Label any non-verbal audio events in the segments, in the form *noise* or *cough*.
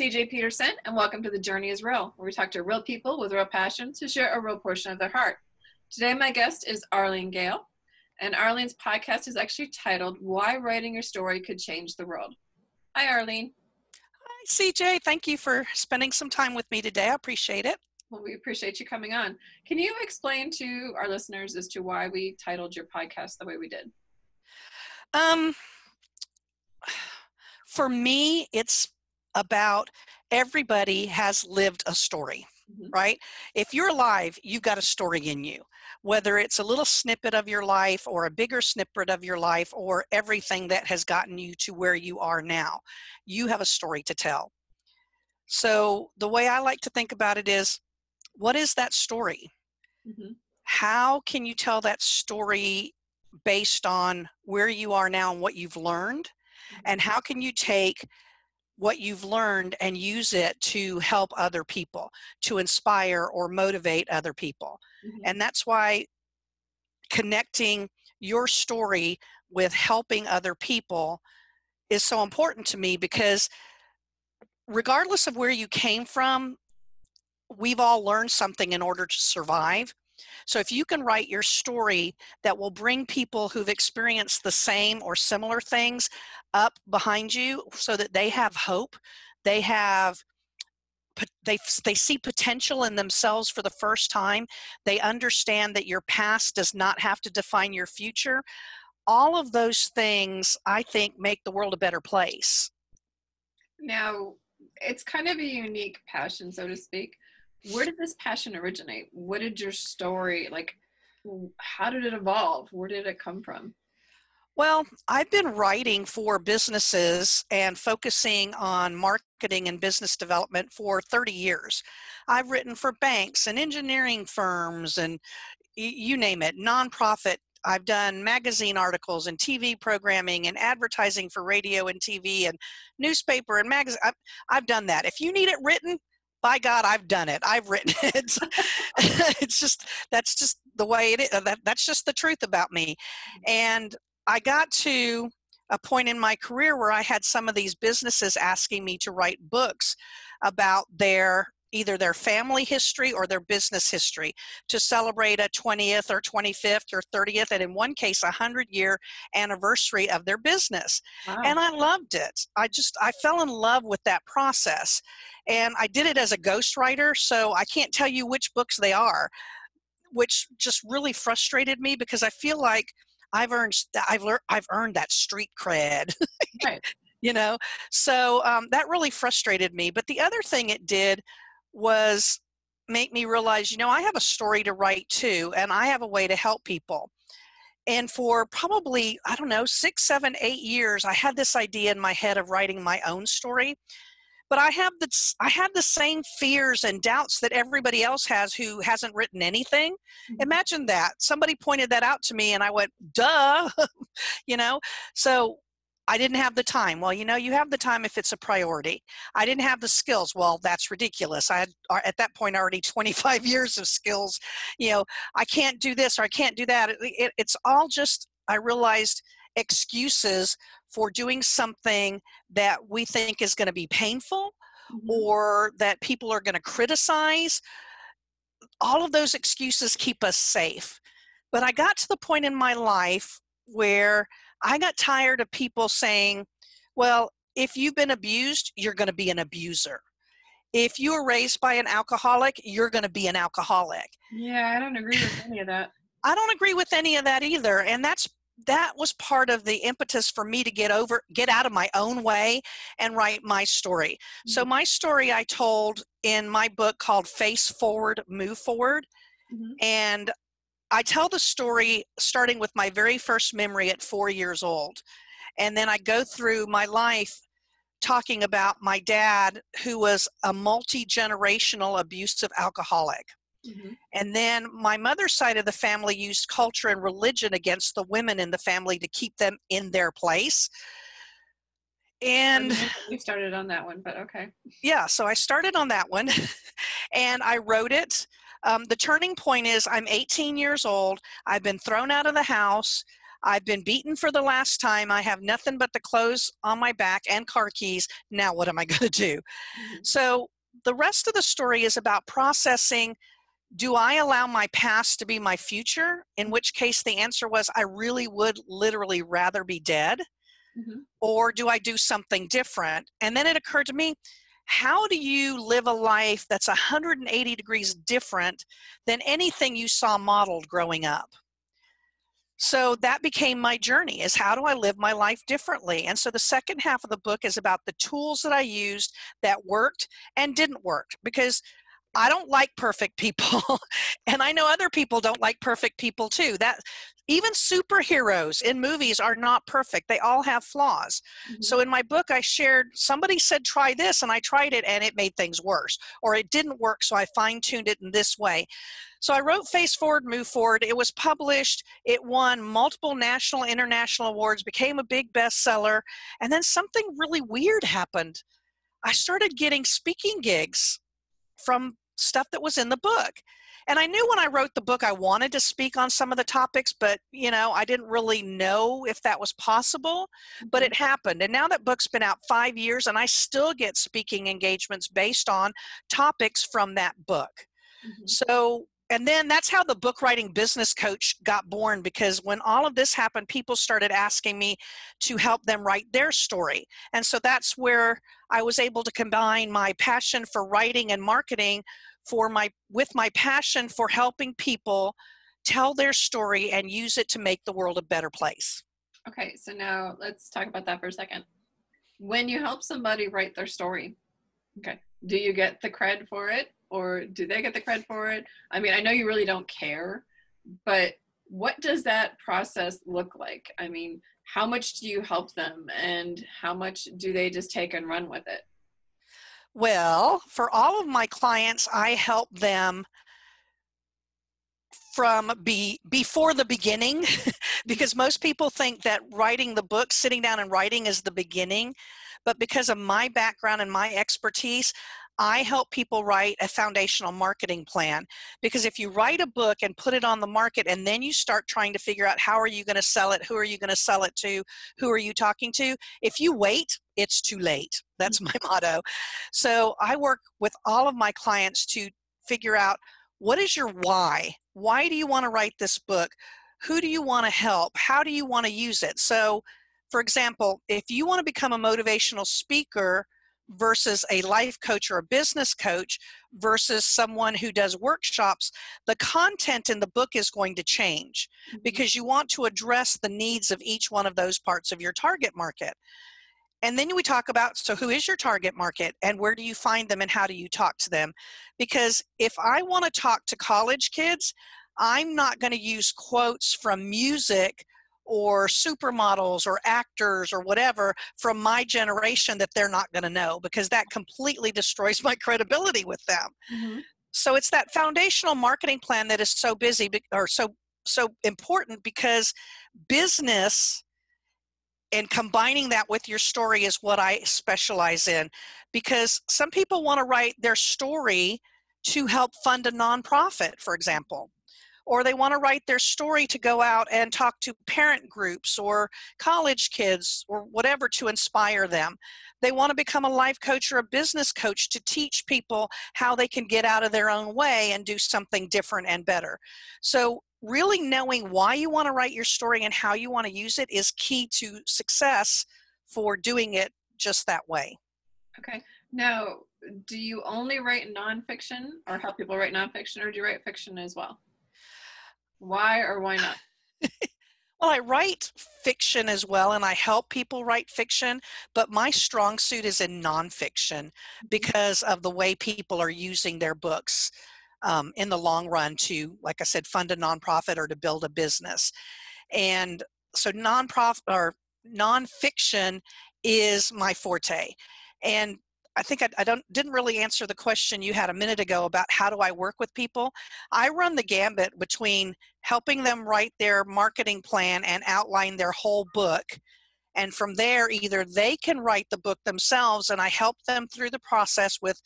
CJ Peterson, and welcome to The Journey is Real, where we talk to real people with real passion to share a real portion of their heart. Today, my guest is Arlene Gale, and Arlene's podcast is actually titled Why Writing Your Story Could Change the World. Hi, Arlene. Hi, CJ. Thank you for spending some time with me today. I appreciate it. Well, we appreciate you coming on. Can you explain to our listeners as to why we titled your podcast the way we did? Um, *sighs* for me, it's about everybody has lived a story, mm-hmm. right? If you're alive, you've got a story in you, whether it's a little snippet of your life or a bigger snippet of your life or everything that has gotten you to where you are now. You have a story to tell. So, the way I like to think about it is what is that story? Mm-hmm. How can you tell that story based on where you are now and what you've learned? Mm-hmm. And how can you take what you've learned and use it to help other people, to inspire or motivate other people. Mm-hmm. And that's why connecting your story with helping other people is so important to me because regardless of where you came from, we've all learned something in order to survive. So if you can write your story that will bring people who've experienced the same or similar things up behind you so that they have hope, they have they they see potential in themselves for the first time, they understand that your past does not have to define your future. All of those things I think make the world a better place. Now, it's kind of a unique passion so to speak where did this passion originate? What did your story like? How did it evolve? Where did it come from? Well, I've been writing for businesses and focusing on marketing and business development for 30 years. I've written for banks and engineering firms and you name it, nonprofit. I've done magazine articles and TV programming and advertising for radio and TV and newspaper and magazine. I've, I've done that. If you need it written, by God, I've done it. I've written *laughs* it. it's just that's just the way it is. That, that's just the truth about me. Mm-hmm. And I got to a point in my career where I had some of these businesses asking me to write books about their either their family history or their business history to celebrate a 20th or 25th or 30th and in one case a 100 year anniversary of their business wow. and i loved it i just i fell in love with that process and i did it as a ghostwriter so i can't tell you which books they are which just really frustrated me because i feel like I've earned I've learned I've earned that street cred. *laughs* Right. you know, so um, that really frustrated me. But the other thing it did was make me realize, you know, I have a story to write too, and I have a way to help people. And for probably, I don't know, six, seven, eight years, I had this idea in my head of writing my own story. But I have the I had the same fears and doubts that everybody else has who hasn't written anything. Mm-hmm. Imagine that. Somebody pointed that out to me and I went, duh. *laughs* you know? So I didn't have the time. Well, you know, you have the time if it's a priority. I didn't have the skills. Well, that's ridiculous. I had uh, at that point already *laughs* 25 years of skills. You know, I can't do this or I can't do that. It, it, it's all just, I realized, excuses for doing something that we think is going to be painful mm-hmm. or that people are going to criticize. All of those excuses keep us safe. But I got to the point in my life where I got tired of people saying, well, if you've been abused, you're going to be an abuser. If you were raised by an alcoholic, you're going to be an alcoholic. Yeah, I don't agree with any of that. I don't agree with any of that either. And that's that was part of the impetus for me to get over get out of my own way and write my story. Mm-hmm. So my story I told in my book called Face Forward, Move Forward. Mm-hmm. And I tell the story starting with my very first memory at four years old. And then I go through my life talking about my dad, who was a multi generational abusive alcoholic. Mm-hmm. And then my mother's side of the family used culture and religion against the women in the family to keep them in their place. And we started on that one, but okay. Yeah, so I started on that one *laughs* and I wrote it um, the turning point is I'm 18 years old. I've been thrown out of the house. I've been beaten for the last time. I have nothing but the clothes on my back and car keys. Now, what am I *laughs* going to do? Mm-hmm. So, the rest of the story is about processing do I allow my past to be my future? In which case, the answer was I really would literally rather be dead. Mm-hmm. Or do I do something different? And then it occurred to me how do you live a life that's 180 degrees different than anything you saw modeled growing up? So that became my journey is how do I live my life differently? And so the second half of the book is about the tools that I used that worked and didn't work because I don't like perfect people *laughs* and I know other people don't like perfect people too. That even superheroes in movies are not perfect. They all have flaws. Mm-hmm. So in my book I shared somebody said try this and I tried it and it made things worse or it didn't work so I fine-tuned it in this way. So I wrote Face Forward Move Forward. It was published. It won multiple national international awards, became a big bestseller, and then something really weird happened. I started getting speaking gigs from stuff that was in the book. And I knew when I wrote the book I wanted to speak on some of the topics, but you know, I didn't really know if that was possible, but it mm-hmm. happened. And now that book's been out 5 years and I still get speaking engagements based on topics from that book. Mm-hmm. So and then that's how the book writing business coach got born because when all of this happened people started asking me to help them write their story. And so that's where i was able to combine my passion for writing and marketing for my with my passion for helping people tell their story and use it to make the world a better place. Okay so now let's talk about that for a second. When you help somebody write their story okay do you get the cred for it or do they get the credit for it? I mean, I know you really don't care, but what does that process look like? I mean, how much do you help them and how much do they just take and run with it? Well, for all of my clients, I help them from be before the beginning *laughs* because most people think that writing the book sitting down and writing is the beginning but because of my background and my expertise I help people write a foundational marketing plan because if you write a book and put it on the market and then you start trying to figure out how are you going to sell it, who are you going to sell it to, who are you talking to, if you wait, it's too late. That's mm. my *laughs* motto. So I work with all of my clients to figure out what is your why? Why do you want to write this book? Who do you want to help? How do you want to use it? So, for example, if you want to become a motivational speaker, versus a life coach or a business coach versus someone who does workshops, the content in the book is going to change mm-hmm. because you want to address the needs of each one of those parts of your target market. And then we talk about so who is your target market and where do you find them and how do you talk to them? Because if I want to talk to college kids, I'm not going to use quotes from music or supermodels or actors or whatever from my generation that they're not going to know because that completely destroys my credibility with them. Mm-hmm. So it's that foundational marketing plan that is so busy or so so important because business and combining that with your story is what I specialize in because some people want to write their story to help fund a nonprofit, for example or they want to write their story to go out and talk to parent groups or college kids or whatever to inspire them. They want to become a life coach or a business coach to teach people how they can get out of their own way and do something different and better. So, really knowing why you want to write your story and how you want to use it is key to success for doing it just that way. Okay. Now, do you only write nonfiction or help people write nonfiction, or do you write fiction as well? Why or why not? *laughs* well, I write fiction as well, and I help people write fiction, but my strong suit is in nonfiction mm-hmm. because of the way people are using their books um, in the long run to, like I said, fund a nonprofit or to build a business. And so, nonprofit or nonfiction is my forte. And I think I, I, don't didn't really answer the question you had a minute ago about how do I work with people. I run the gambit between helping them write their marketing plan and outline their whole book. And from there, either they can write the book themselves, and I help them through the process with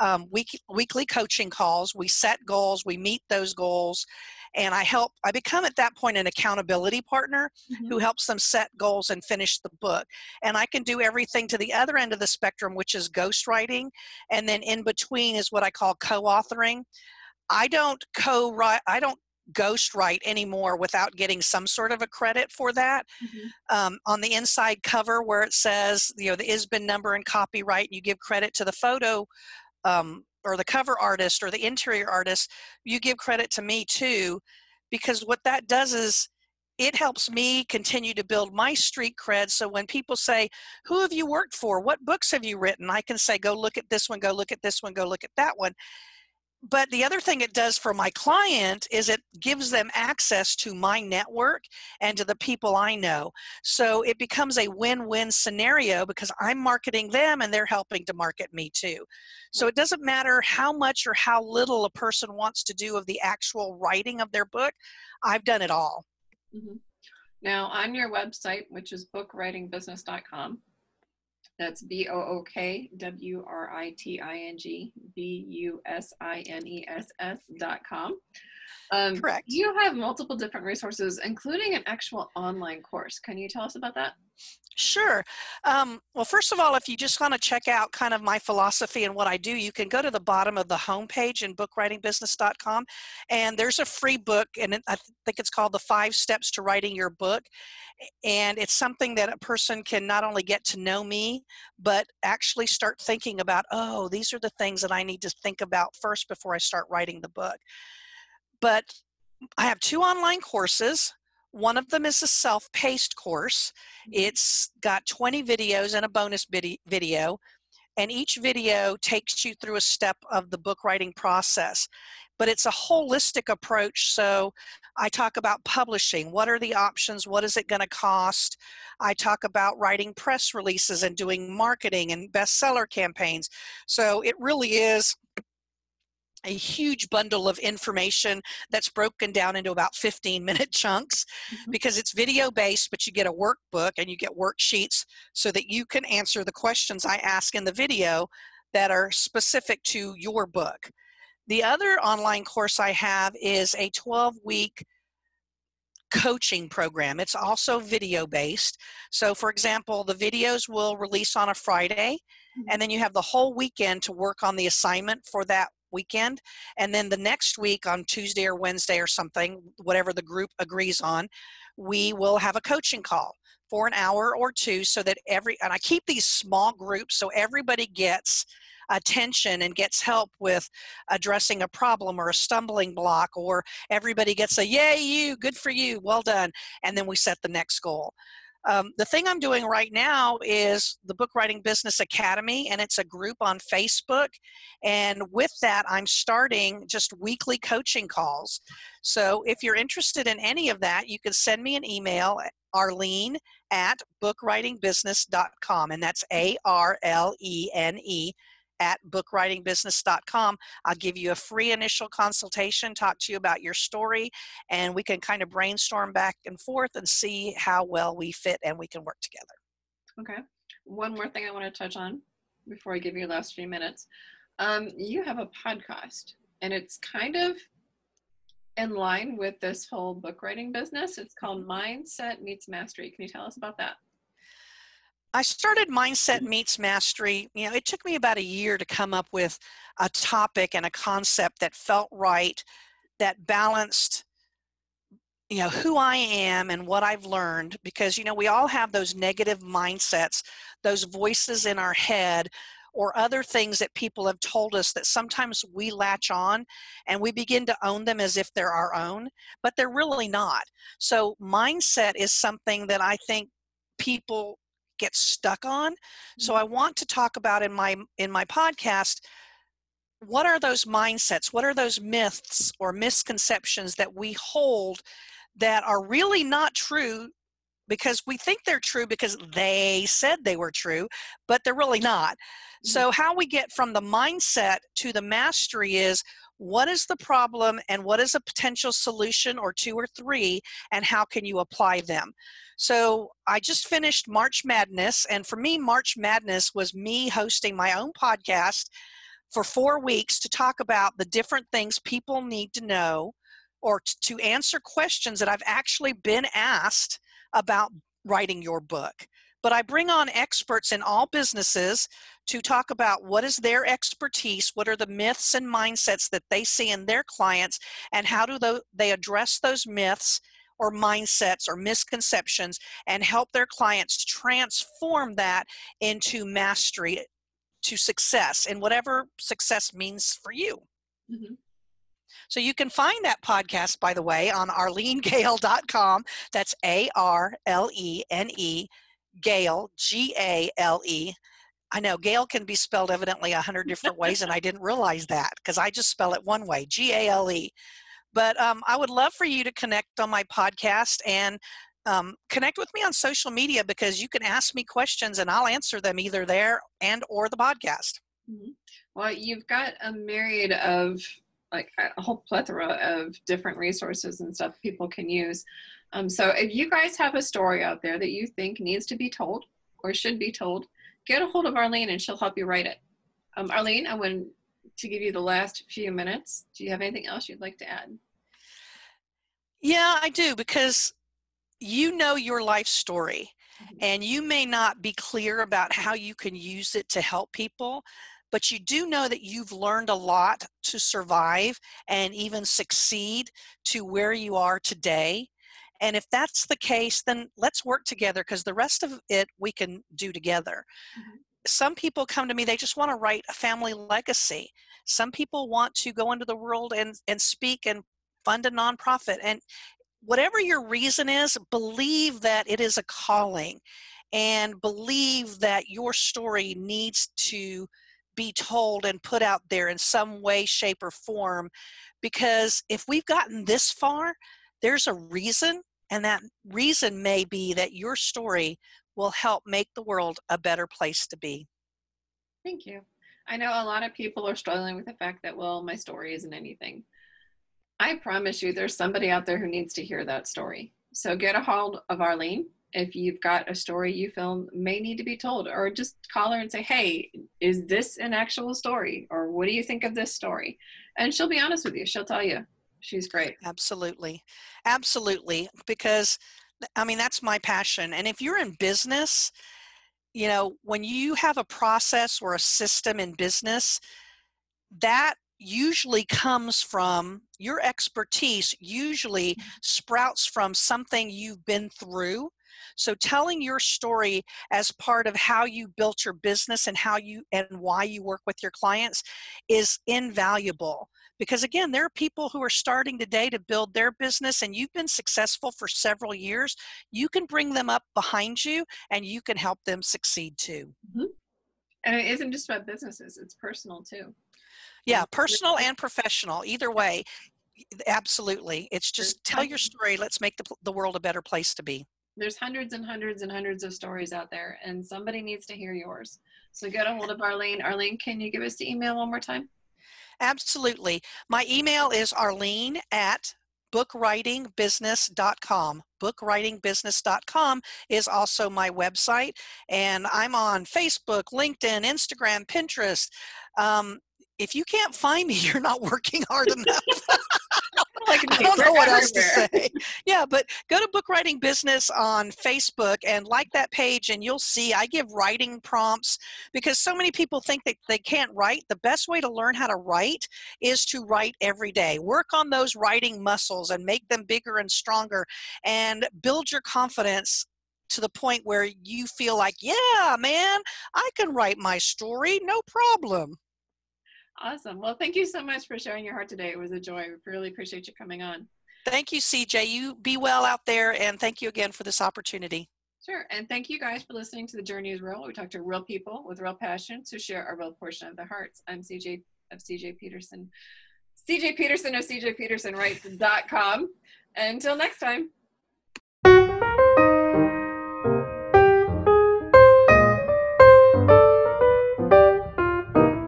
um, week, weekly coaching calls. We set goals, we meet those goals, and I help, I become at that point an accountability partner Mhm. who helps them set goals and finish the book. And I can do everything to the other end of the spectrum, which is ghostwriting. And then in between is what I call co authoring. I don't co write, I don't ghost write anymore without getting some sort of a credit for that Mhm. um, on the inside cover where it says you know the ISBN number and copyright, and you give credit to the photo um, or the cover artist or the interior artist, you give credit to me too, because what that does is it helps me continue to build my street cred. So when people say, Who have you worked for? What books have you written? I can say, Go look at this one, go look at this one, go look at that one. But the other thing it does for my client is it gives them access to my network and to the people I know. So it becomes a win win scenario because I'm marketing them and they're helping to market me too. So it doesn't matter how much or how little a person wants to do of the actual writing of their book, I've done it all. Mhm. Now, on your website, which is bookwritingbusiness.com, that's B O O K W R I T I N G B U S I N E S S dot com. Um, Correct. You have multiple different resources, including an actual online course. Can you tell us about that? Sure. Um, well, first of all, if you just want to check out kind of my philosophy and what I do, you can go to the bottom of the homepage in bookwritingbusiness.com, and there's a free book, and I think it's called The Five Steps to Writing Your Book. And it's something that a person can not only get to know me, but actually start thinking about, oh, these are the things that I need to think about first before I start writing the book. But I have two online courses. One of them is a self paced course. Mm-hmm. It's got 20 videos and a bonus video, and each video takes you through a step of the book writing process. But it's a holistic approach. So I talk about publishing. What are the options? What is it going to cost? I talk about writing press releases and doing marketing and bestseller campaigns. So it really is a huge bundle of information that's broken down into about 15 minute chunks Mhm. because it's video based, but you get a workbook and you get worksheets so that you can answer the questions I ask in the video that are specific to your book. The other online course I have is a 12 week coaching program. It's also video based. So, for example, the videos will release on a Friday, and then you have the whole weekend to work on the assignment for that weekend. And then the next week on Tuesday or Wednesday or something, whatever the group agrees on, we will have a coaching call for an hour or two so that every, and I keep these small groups so everybody gets attention and gets help with addressing a problem or a stumbling block or everybody gets a yay you good for you well done and then we set the next goal um, the thing i'm doing right now is the book writing business academy and it's a group on facebook and with that i'm starting just weekly coaching calls. So if you're interested in any of that you can send me an email arlene at bookwritingbusiness.com and that's a-r-l-e-n-e at bookwritingbusiness.com. I'll give you a free initial consultation, talk to you about your story, and we can kind of brainstorm back and forth and see how well we fit and we can work together. Okay. One more thing I want to touch on before I give you the last few minutes. Um, you have a podcast, and it's kind of in line with this whole book writing business. It's called Mindset Meets Mastery. Can you tell us about that? I started Mindset mm-hmm. Meets Mastery. You know, it took me about a year to come up with a topic and a concept that felt right, that balanced, you know, who I am and what I've learned. Because, you know, we all have those negative mindsets, those voices in our head, or other things that people have told us that sometimes we latch on and we begin to own them as if they're our own, but they're really not. So, mindset is something that I think people get stuck on. So i mm-hmm. want to talk about in my in my podcast what are those mindsets? What are those myths or misconceptions that we hold that are really not true because we think they're true because they said they were true but they're really not. Mm-hmm. So how we get from the mindset to the mastery is what is the problem and what is a potential solution or two or three and how can you apply them so i just finished march madness and for me march madness was me hosting my own podcast for four weeks to talk about the different things people need to know or to answer questions that I've actually been asked about writing your book. But I bring on experts in all businesses to talk about what is their expertise, what are the myths and mindsets that they see in their clients, and how do they address those myths or mindsets or misconceptions and help their clients transform that into mastery to success and whatever success means for you. Mm-hmm. So you can find that podcast, by the way, on arlenegale.com. That's A R L E N E, Gale, G A L E. I know Gale can be spelled evidently a hundred different ways, and I didn't realize that because I just spell it one way, G A L E. But um, I would love for you to connect on my podcast and um, connect with me on social media because you can ask me questions and I'll answer them either there and or the podcast. Mm-hmm. Well, you've got a myriad of like a whole plethora of different resources and stuff people can use. Um, so if you guys have a story out there that you think needs to be told or should be told, get a hold of Arlene and she'll help you write it. Um, Arlene, I want to give you the last few minutes. Do you have anything else you'd like to add? Yeah, I do because you know your life story mm-hmm. and you may not be clear about how you can use it to help people but you do know that you've learned a lot to survive and even succeed to where you are today and if that's the case then let's work together because the rest of it we can do together mm-hmm. some people come to me they just want to write a family legacy some people want to go into the world and and speak and fund a nonprofit and whatever your reason is, believe that it is a calling and believe that your story needs to be told and put out there in some way, shape, or form. Because if we've gotten this far, there's a reason, and that reason may be that your story will help make the world a better place to be. Thank you. I know a lot of people are struggling with the fact that, well, my story isn't anything. I promise you, there's somebody out there who needs to hear that story. So get a hold of Arlene if you've got a story you feel may need to be told, or just call her and say, Hey, is this an actual story? Or what do you think of this story? And she'll be honest with you. She'll tell you. She's great. Absolutely. Absolutely. Because, I mean, that's my passion. And if you're in business, you know, when you have a process or a system in business, that usually comes from your expertise usually mm-hmm. sprouts from something you've been through so telling your story as part of how you built your business and how you and why you work with your clients is invaluable because again there are people who are starting today to build their business and you've been successful for several years you can bring them up behind you and you can help them succeed too. Mm-hmm. and it isn't just about businesses it's personal too. Yeah personal and professional either way absolutely it's just tell your story let's make the, the world a better place to be. There's hundreds and hundreds and hundreds of stories out there and somebody needs to hear yours. So get a hold of arlene. Arlene can you give us the email one more time absolutely my email is arlene at bookwritingbusiness.com. Bookwritingbusiness.com is also my website, and I'm on Facebook, LinkedIn, Instagram, Pinterest. Um, if you can't find me, *laughs* you're not working hard enough. *laughs* *laughs* I don't know what else to say. *laughs* Yeah, but go to Book Writing Business on Facebook and like that page, and you'll see I give writing prompts because so many people think that they can't write. The best way to learn how to write is to write every day. Work on those writing muscles and make them bigger and stronger and build your confidence to the point where you feel like, yeah, man, I can write my story, no problem. Awesome. Well, thank you so much for sharing your heart today. It was a joy. We really appreciate you coming on. Thank you, CJ. You be well out there, and thank you again for this opportunity. Sure. And thank you guys for listening to The Journey is Real. We talk to real people with real passion to share a real portion of their hearts. I'm CJ of CJ Peterson. CJ Peterson of CJ Peterson Writes.com. Until next time.